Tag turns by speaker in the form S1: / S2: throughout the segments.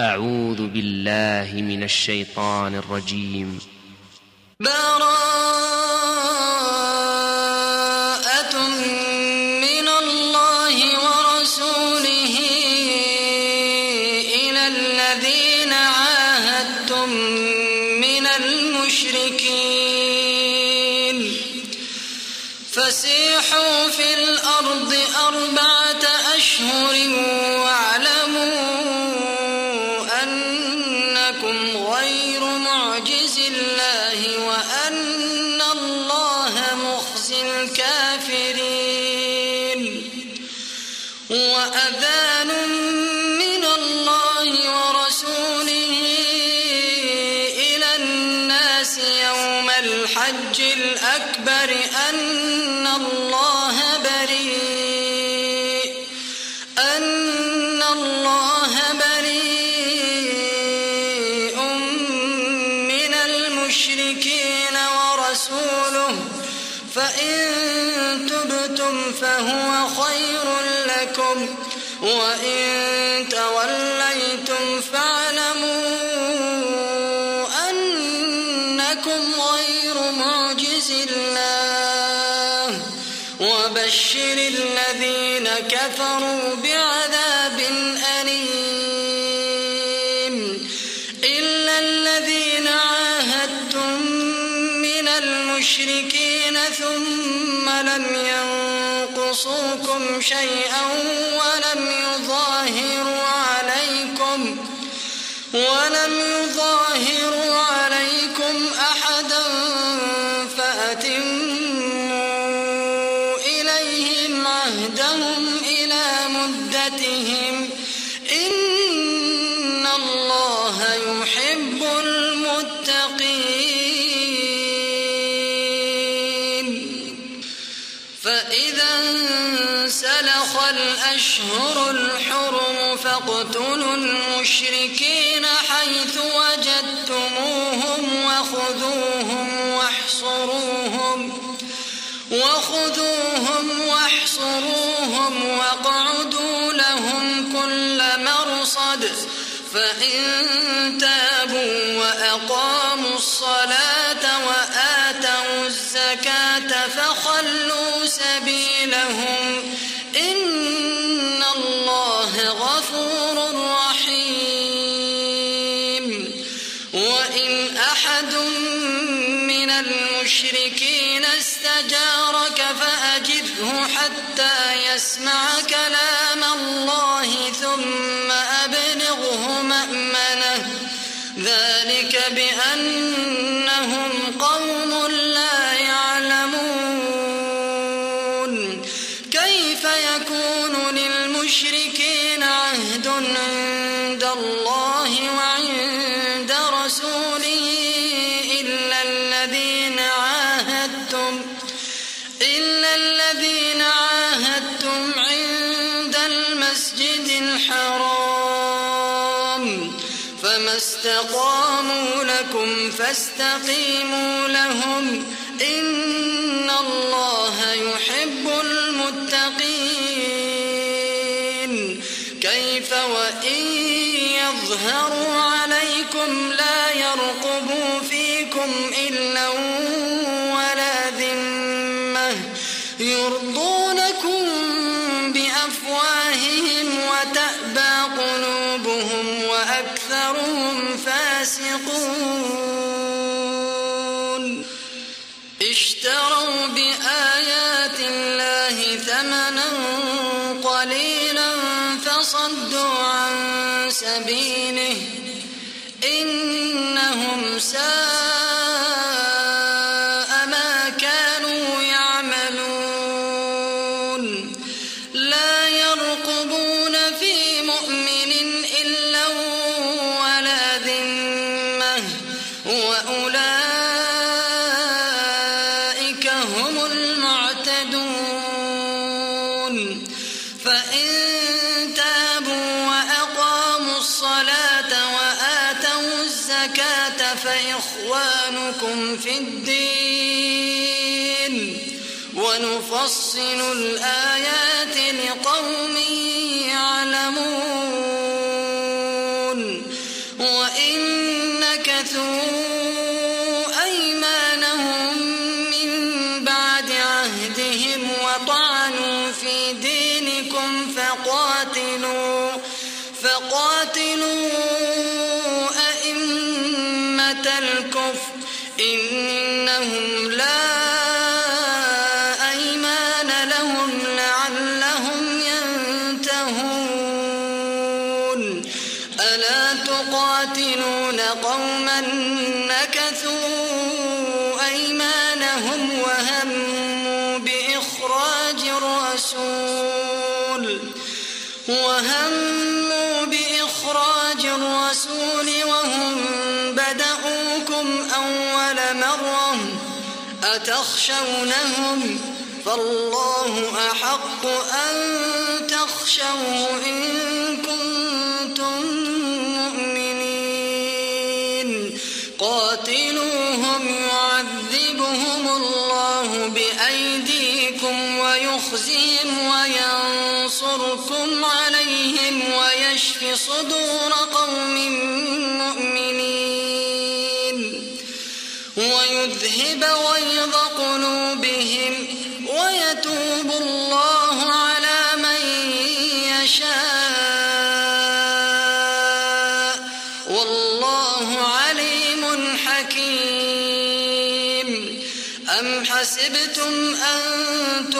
S1: أعوذ بالله من الشيطان الرجيم.
S2: بارا لهم استقاموا لكم فاستقيموا لهم إن الله يحب المتقين. كيف وإن يظهروا لعلهم ينتهون ألا تقاتلون قوما نكثوا أيمانهم وهموا بإخراج الرسول وهموا بإخراج الرسول وهم بدأوكم أول مرة أتخشونهم ؟ فالله أحق أن تخشوا إن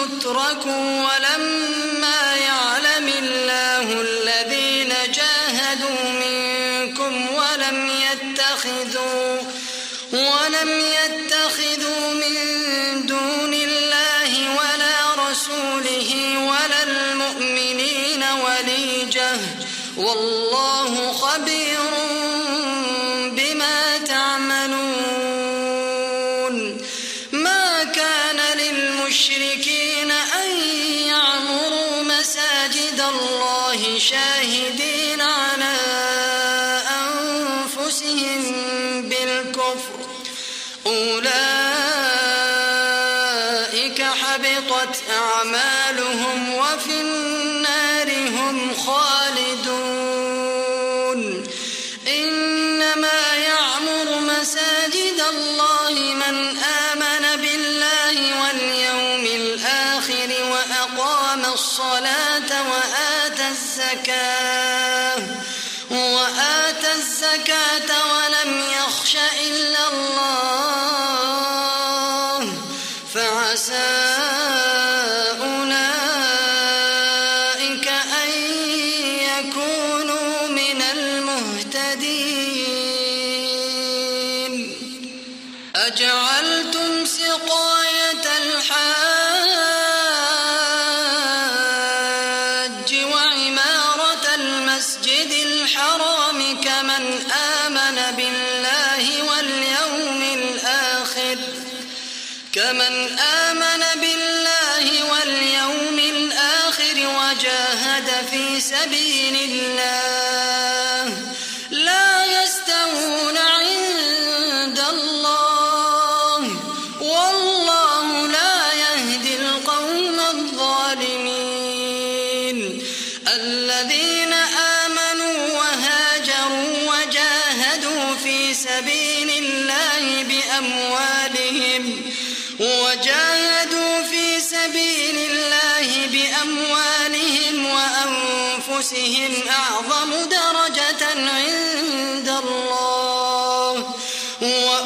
S2: تتركوا ولما يعلم الله الذين جاهدوا منكم ولم يتخذوا ولم يتخذوا من دون الله ولا رسوله ولا المؤمنين وليجة والله شاهدين على أنفسهم.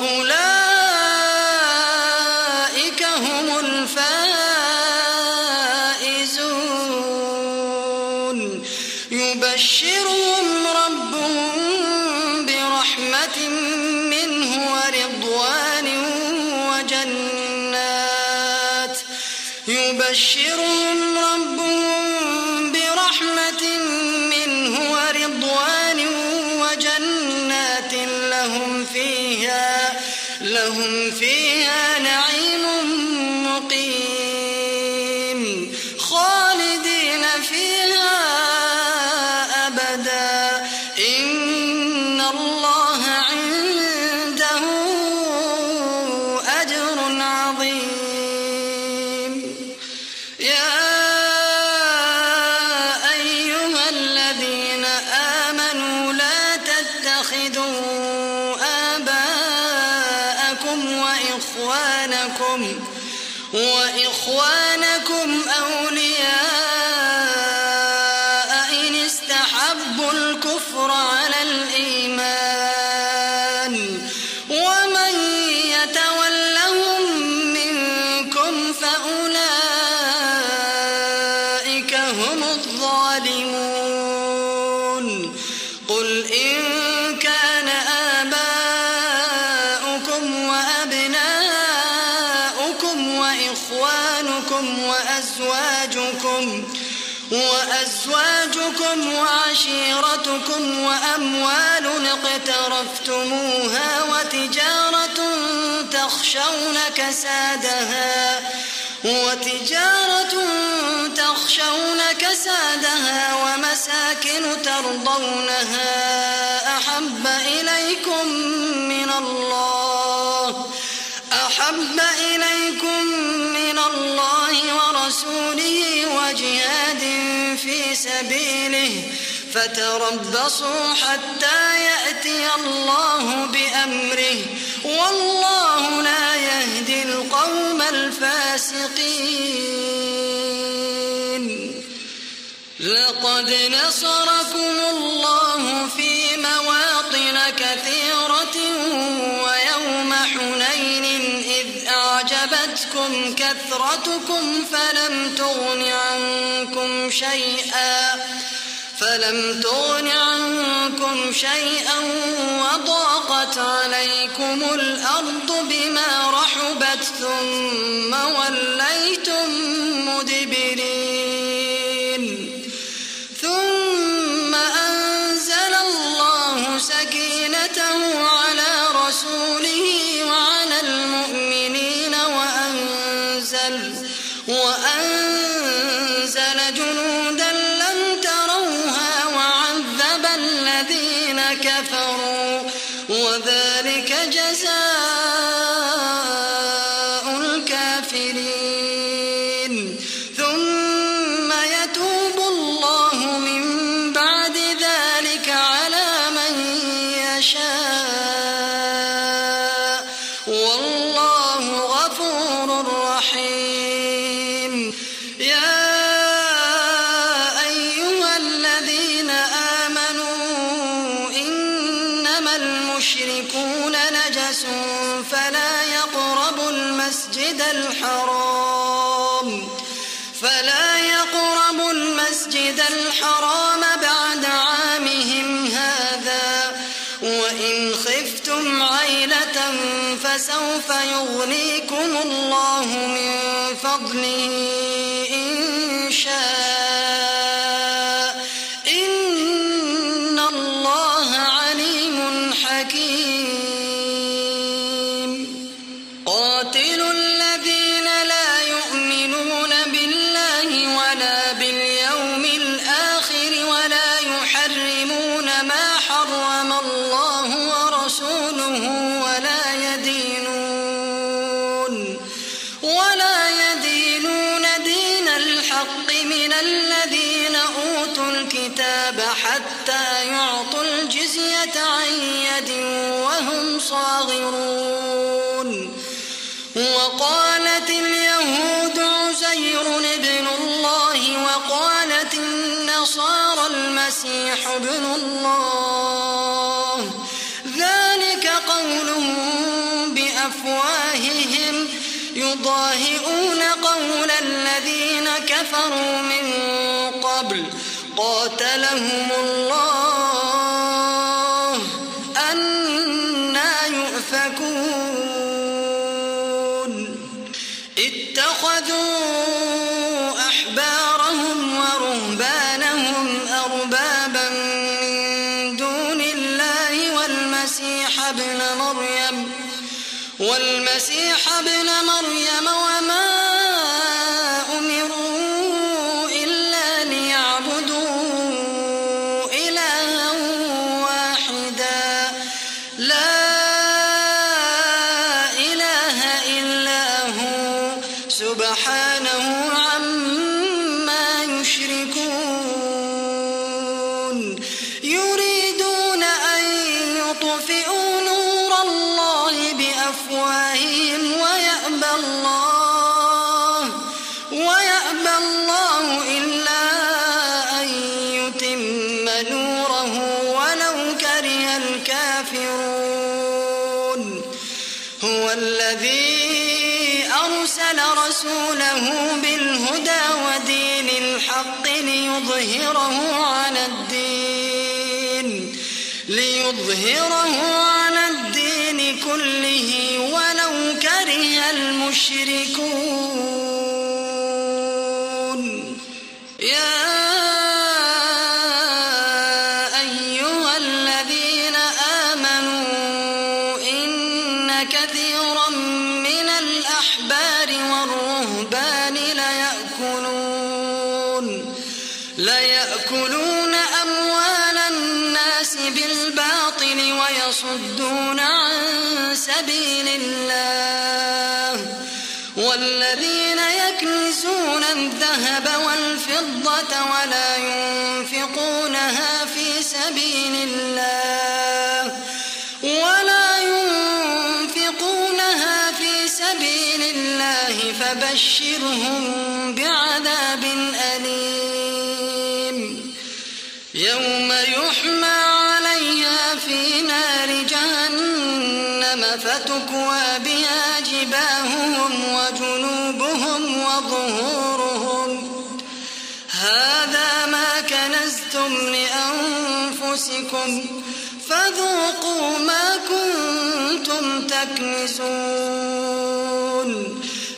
S2: وأولئك وعشيرتكم وأموال اقترفتموها وتجارة تخشون كسادها وتجارة تخشون كسادها ومساكن ترضونها أحب إليكم من الله أحب إليكم من الله ورسوله وجهاد في سبيله فتربصوا حتى يأتي الله بأمره. والله لا يهدي القوم الفاسقين. لقد نصركم الله في مواطن كثيرة ويوم حنين إذ أعجبتكم كثرتكم فلم تغن عنكم شيئا. فلم تغن عنكم شيئا وضاقت عليكم الأرض بما رحبت ثم وليتم مدبرين. ثم أنزل الله سكينته على رسوله المسجد الحرام. فلا يقربوا المسجد الحرام بعد عامهم هذا. وإن خفتم عيلة فسوف يغنيكم الله من فضله. المسيح ابن الله. ذلك قولهم بأفواههم. يضاهئون قول الذين كفروا من قبل. قاتلهم الله. ابن مريم وما ليظهره على الدين كله ولو كره المشركون. سبيل الله ولا ينفقونها في سبيل الله فبشرهم بعذاب أليم. يوم يحمى عليها في نار جهنم فتكوى بها جباههم وجنوبهم وظهورهم. هذا ما كنزتم لأنفسكم فذوقوا ما كنتم تكنزون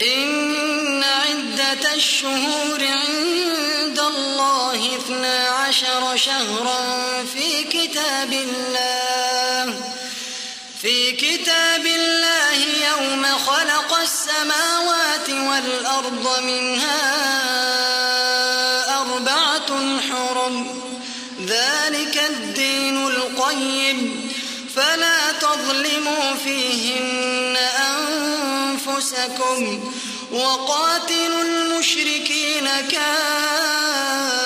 S2: إن عدة الشهور عند الله اثنا عشر شهرا في كتاب الله. في كتاب الله يوم خلق السماوات والأرض منها فيهن أنفسكم وقاتلوا المشركين كافة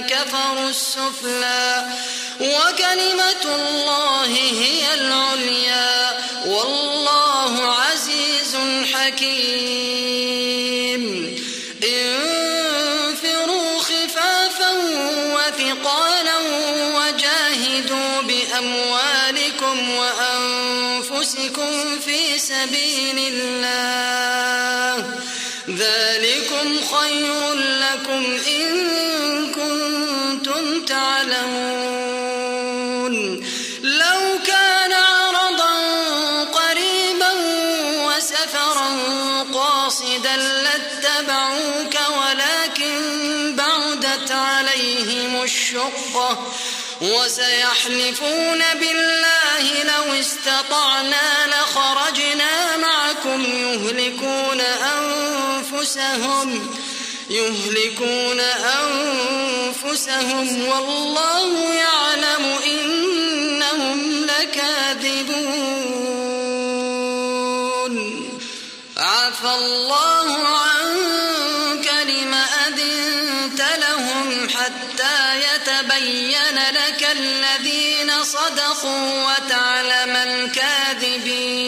S2: كفروا السفلى وكلمة الله هي العليا والله عزيز حكيم. انفروا خفافا وثقالا وجاهدوا بأموالكم وأنفسكم في سبيل الله. الشقة وسيحلفون بالله لو استطعنا لخرجنا معكم يهلكون أنفسهم يهلكون أنفسهم والله يعلم إنهم لكاذبون عفى الله لك الذين صدقوا وتعلم الكاذبين.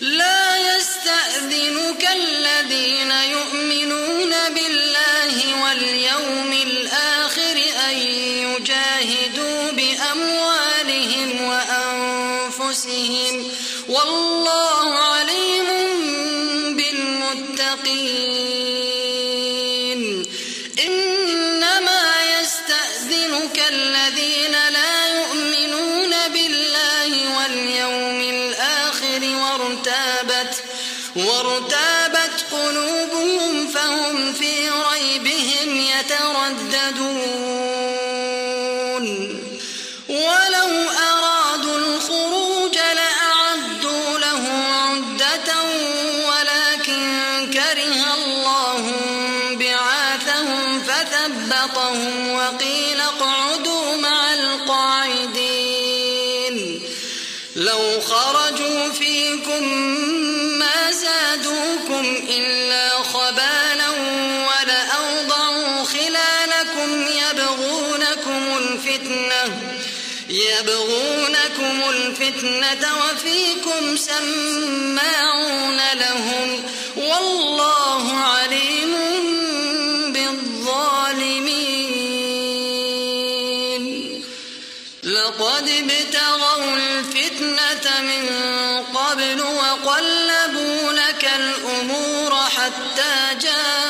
S2: لا يستأذنك الذين يؤمنون بالله واليوم الآخر أن يجاهدوا بأموالهم وأنفسهم. والله عليم بالمتقين. الفتنة وفيكم سماعون لهم والله عليم بالظالمين. لقد ابتغوا الفتنة من قبل وقلبوا لك الأمور حتى جاء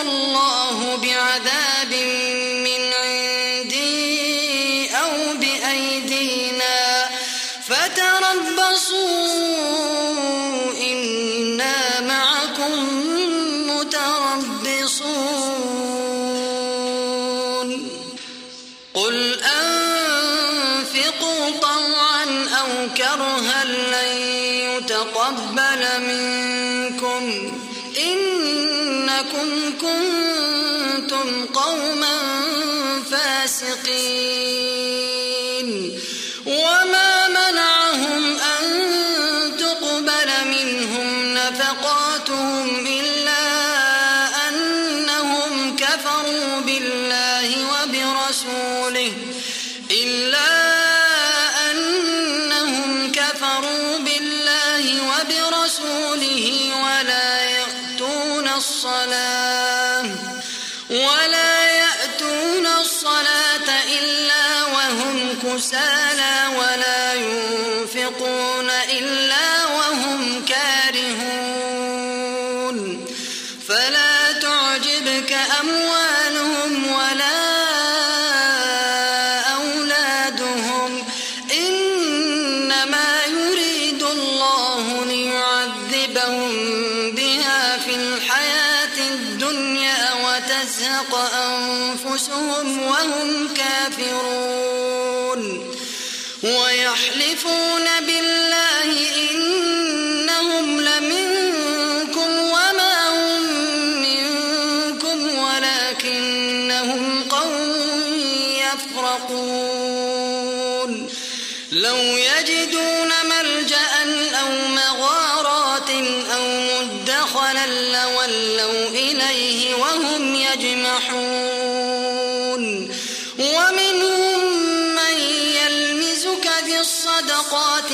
S2: الله فاسقين موسى لا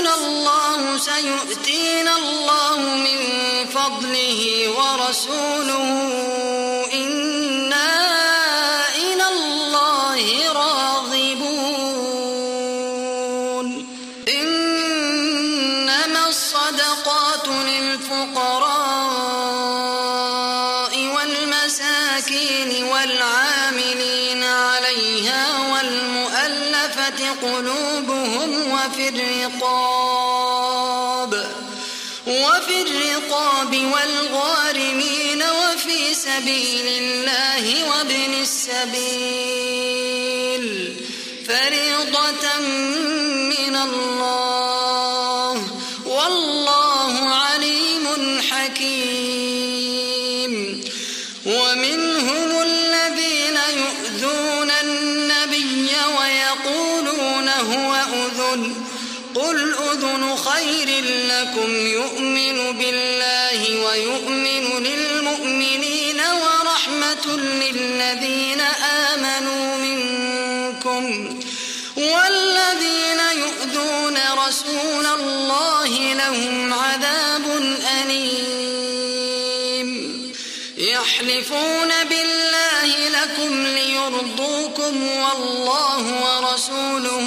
S2: رسولنا الله سيؤتينا الله من فضله ورسوله إن سبيل لهم عذاب أليم. يحلفون بالله لكم ليرضوكم والله ورسوله.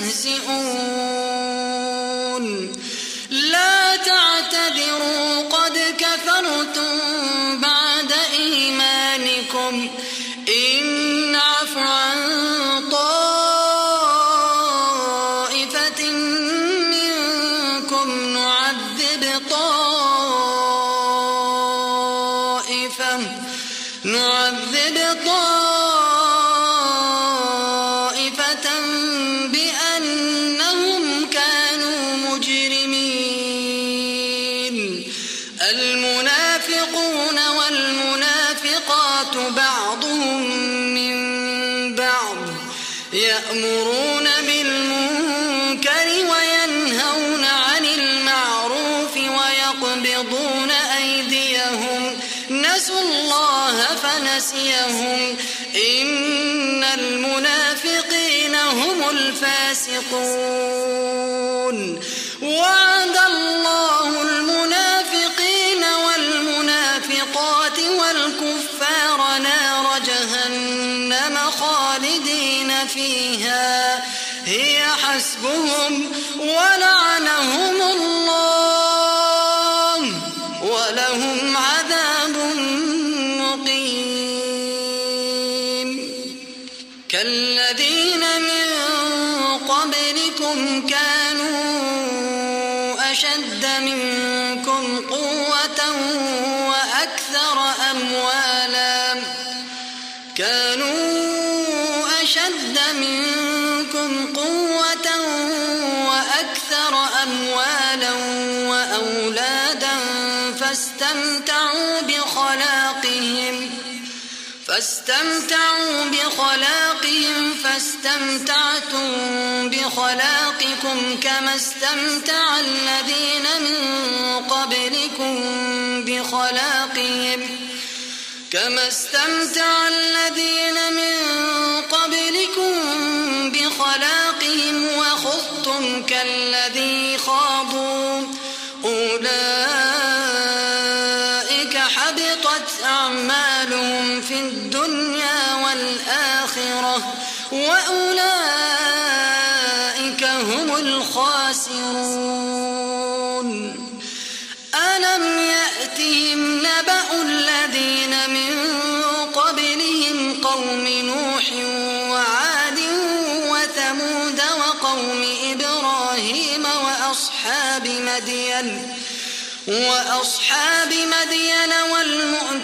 S2: مستهزئون هم إن المنافقين هم الفاسقون. وعد الله المنافقين والمنافقات والكفار نار جهنم خالدين فيها. هي حسبهم ولعنهم الله. فاستمتعوا بخلاقهم فاستمتعتم بخلاقكم كما استمتع الذين من قبلكم بخلاقهم. كما استمتع الذين من قبلكم بخلاقهم وخضتم كالذي خاضوا. أولئك أعمالهم في الدنيا والآخرة وأولئك هم الخاسرون. ألم يأتهم نبأ الذين من قبلهم قوم نوح وعاد وثمود وقوم إبراهيم وأصحاب مدين وأصحاب مدين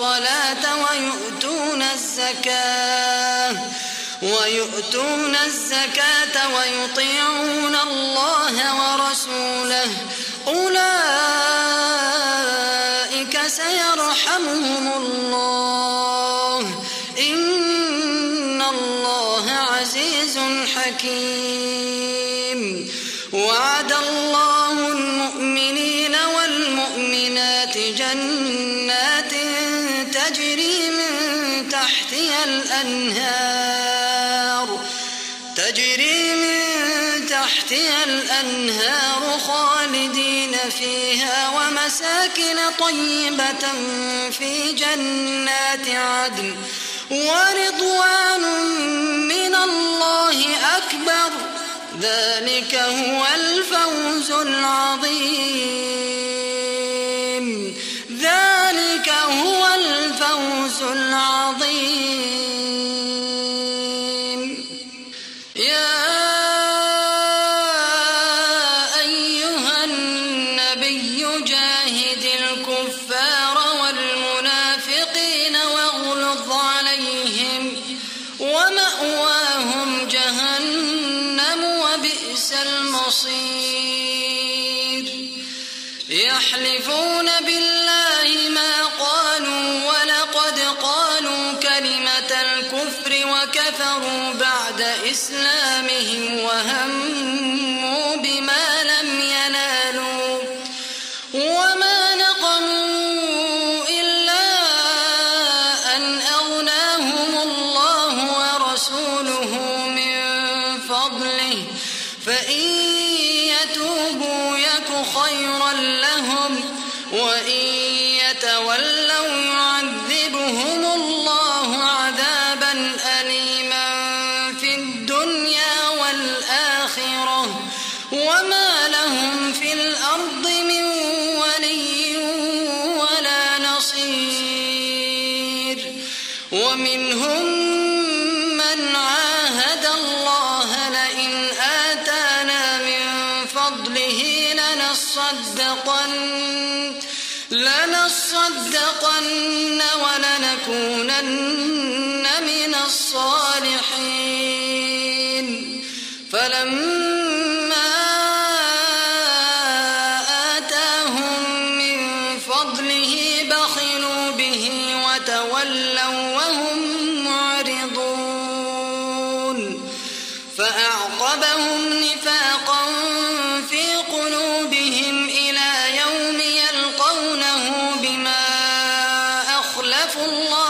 S2: الصلاة ويؤتون الزكاة ويؤتون الزكاة ويطيعون الله ورسوله أولئك سيرحمهم الله إن الله عزيز حكيم الأنهار. تجري من تحتها الأنهار خالدين فيها ومساكن طيبة في جنات عدن. ورضوان من الله أكبر. ذلك هو الفوز العظيم. ذلك هو الفوز العظيم. النبي جاهد الكفار والمنافقين واغلظ عليهم ومأواهم جهنم وبئس المصير. يحلفون بالله ما قالوا ولقد قالوا كلمة الكفر وكفروا بعد إسلامهم أخلفوا الله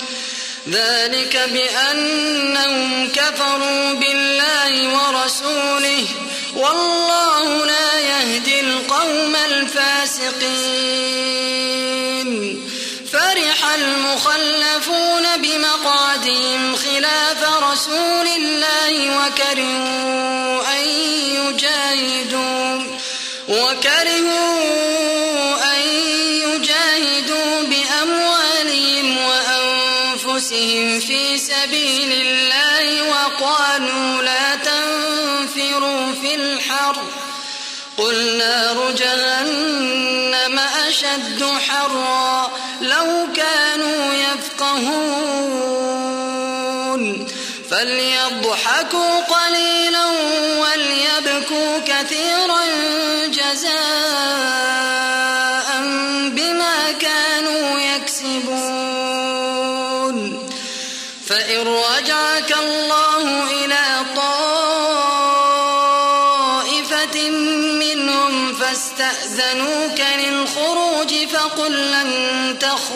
S2: ذلك بأنهم كفروا بالله ورسوله والله لا يهدي القوم الفاسقين. فرح المخلفون بمقعدهم خلاف رسول الله وكرهوا أن يجاهدوا وكرهوا نار جهنم أشد حرا لو كانوا يفقهون. فليضحكوا قليلا وليبكوا كثيرا جزاء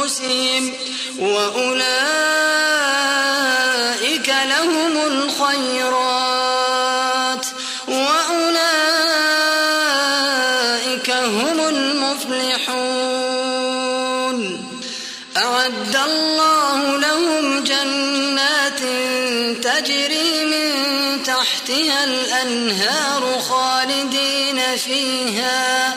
S2: وأنفسهم وأولئك لهم الخيرات وأولئك هم المفلحون أعد الله لهم جنات تجري من تحتها الأنهار خالدين فيها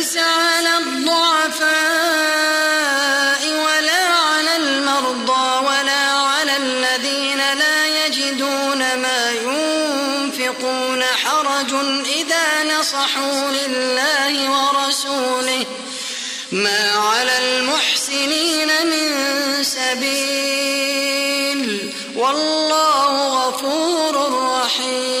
S2: ما على المحسنين من سبيل والله غفور رحيم.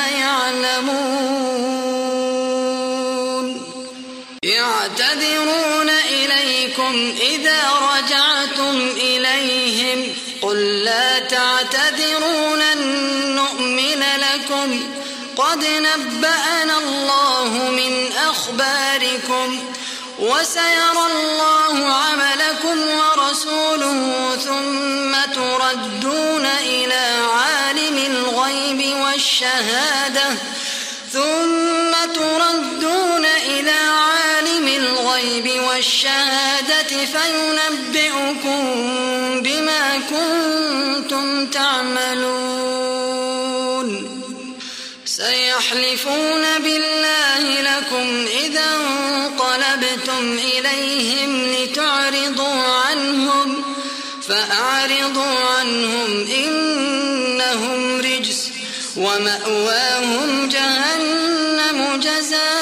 S2: يعتذرون إليكم إذا رجعتم إليهم قل لا تعتذروا لن نؤمن لكم قد نبأنا الله من أخباركم وسيرى الله عملكم ورسوله ثم تردون إلى عالم الغيب والشهادة ثم تردون إلى عالم الغيب والشهادة فينبئكم بما كنتم تعملون. سيحلفون بالله لكم إذا انقلبتم إليهم لتعرضوا عنهم فأعرضوا عنهم إنهم رجس ومأواهم جهنم جزاء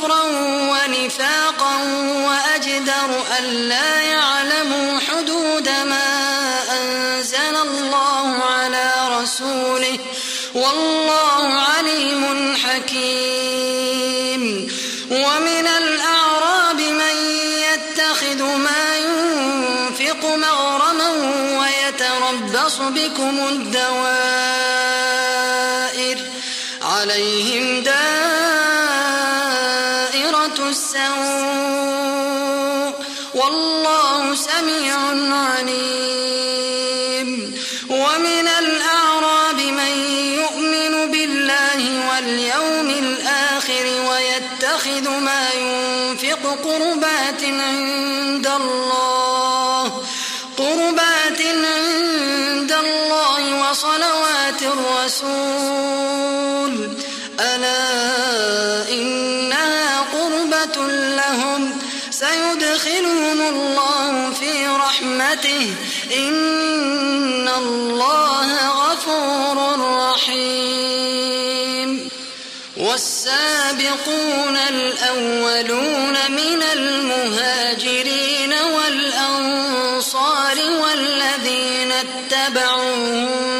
S2: كفرا ونفاقا وأجدر ألا يعلموا حدود ما أنزل الله على رسوله والله عليم حكيم. ومن الأعراب من يتخذ ما ينفق مغرما ويتربص بكم الدوائر ويتخذ ما ينفق قربات عند الله. قربات عند الله وصلوات الرسول. ألا إنها قربة لهم. سيدخلهم الله في رحمته. إن الله غفور رحيم. والسابقون الأولون من المهاجرين والأنصار والذين اتبعوهم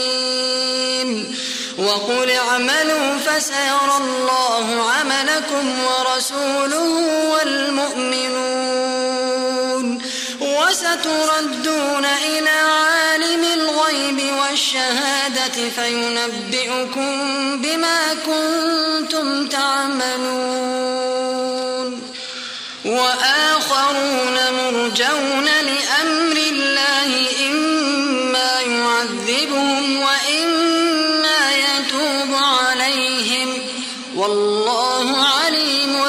S2: فسيرى الله عملكم ورسوله والمؤمنون وستردون إلى عالم الغيب والشهادة فينبئكم بما كنتم تعملون وآخرون مرجون لأمر الله إما يعذبهم وإما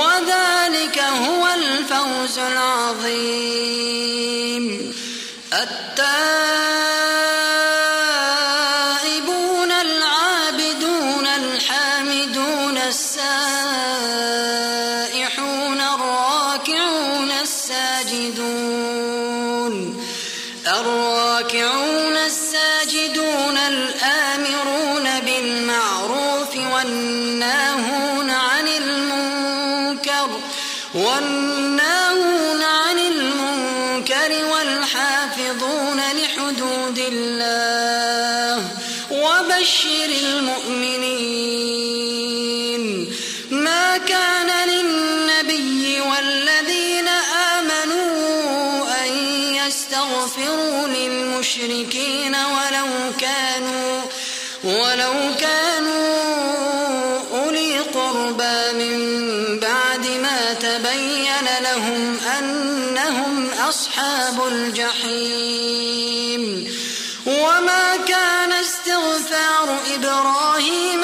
S2: وذلك هو الفوز العظيم. التائبون العابدون الحامدون السائحون الراكعون الساجدون. الراكعون الساجدون الآمرون بالمعروف والناهون والناهون عن المنكر والحافظون لحدود الله وبشر المؤمنين ما كان للنبي والذين آمنوا أن يستغفروا للمشركين الجحيم. وما كان استغفار إبراهيم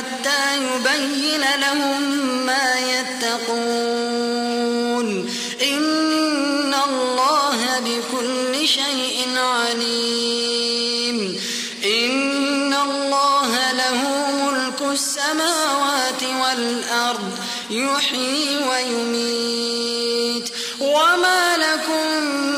S2: حتى يبين لهم ما يتقون. إن الله بكل شيء عليم. إن الله له ملك السماوات والأرض يحيي ويميت. وما لكم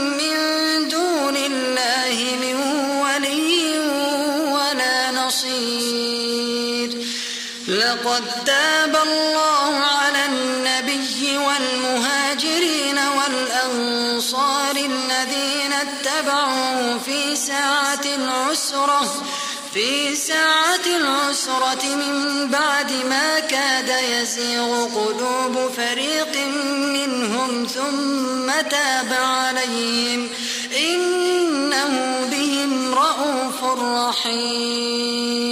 S2: لقد تاب الله على النبي والمهاجرين والأنصار الذين اتبعوه في ساعة العسرة في ساعة العسرة من بعد ما كاد يزيغ قلوب فريق منهم ثم تاب عليهم. إنه بهم رءوف رحيم.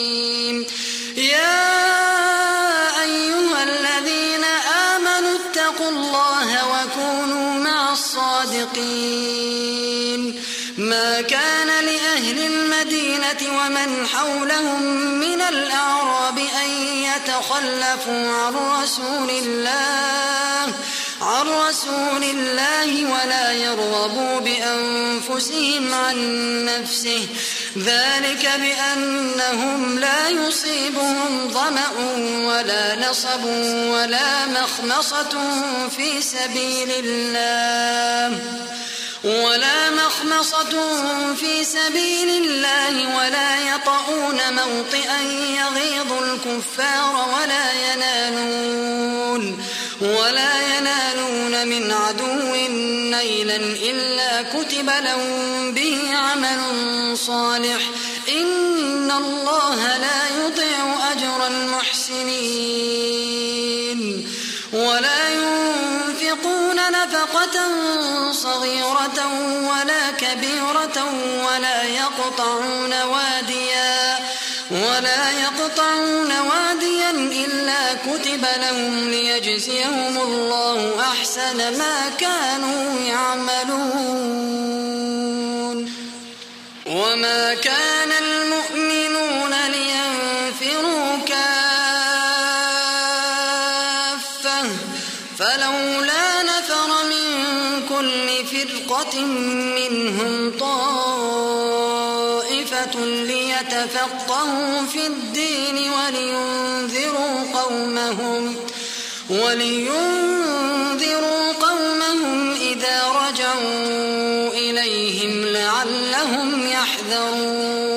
S2: ومن حولهم من الأعراب أن يتخلفوا عن رسول الله عن رسول الله ولا يرغبوا بأنفسهم عن نفسه. ذلك بأنهم لا يصيبهم ظمأ ولا نصب ولا مخمصة في سبيل الله. ولا مخمصة في سبيل الله ولا يطؤون موطئا يغيظ الكفار ولا ينالون ولا ينالون من عدو نيلا إلا كتب لهم به عمل صالح. إن الله لا يضيع أجر المحسنين. نفقة صغيرة ولا كبيرة ولا يقطعون واديا ولا يقطعون واديا إلا كتب لهم ليجزيهم الله أحسن ما كانوا يعملون. وما كان منهم طائفة ليتفقهوا في الدين ولينذروا قومهم ولينذروا قومهم إذا رجعوا إليهم لعلهم يحذرون.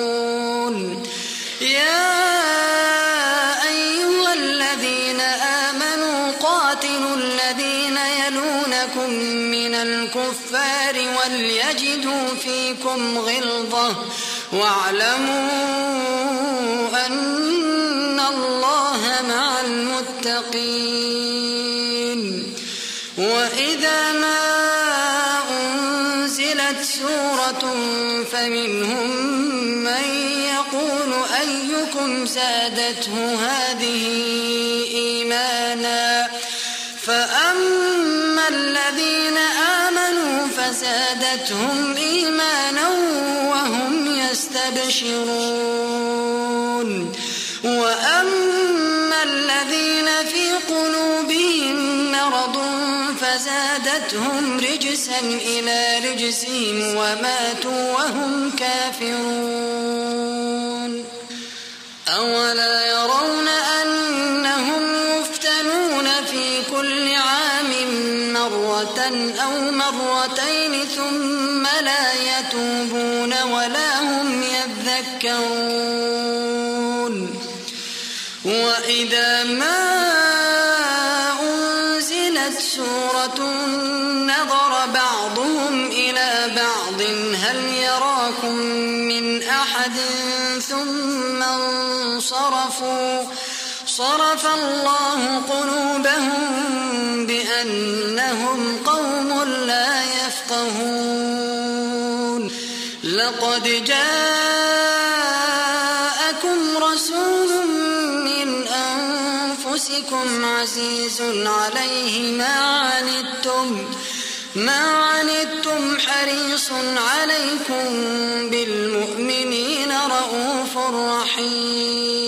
S2: وليجدوا فيكم غلظة واعلموا أن الله مع المتقين. وإذا ما أنزلت سورة فمنهم من يقول أيكم زادته هذه إيمانا فأما الذين فزادتهم إيمانا وهم يستبشرون. وأما الذين في قلوبهم مرض فزادتهم رجسا إلى رجسهم وماتوا وهم كافرون. أولا أو مرتين ثم لا يتوبون ولا هم يذكرون. وإذا ما أنزلت سورة نظر بعضهم إلى بعض هل يراكم من أحد؟ ثم انصرفوا صرف الله قلوبهم بأنهم قوم لا يفقهون. لقد جاءكم رسول من أنفسكم عزيز عليه ما عنتم ما عنتم حريص عليكم بالمؤمنين رؤوف رحيم.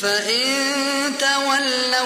S2: فإن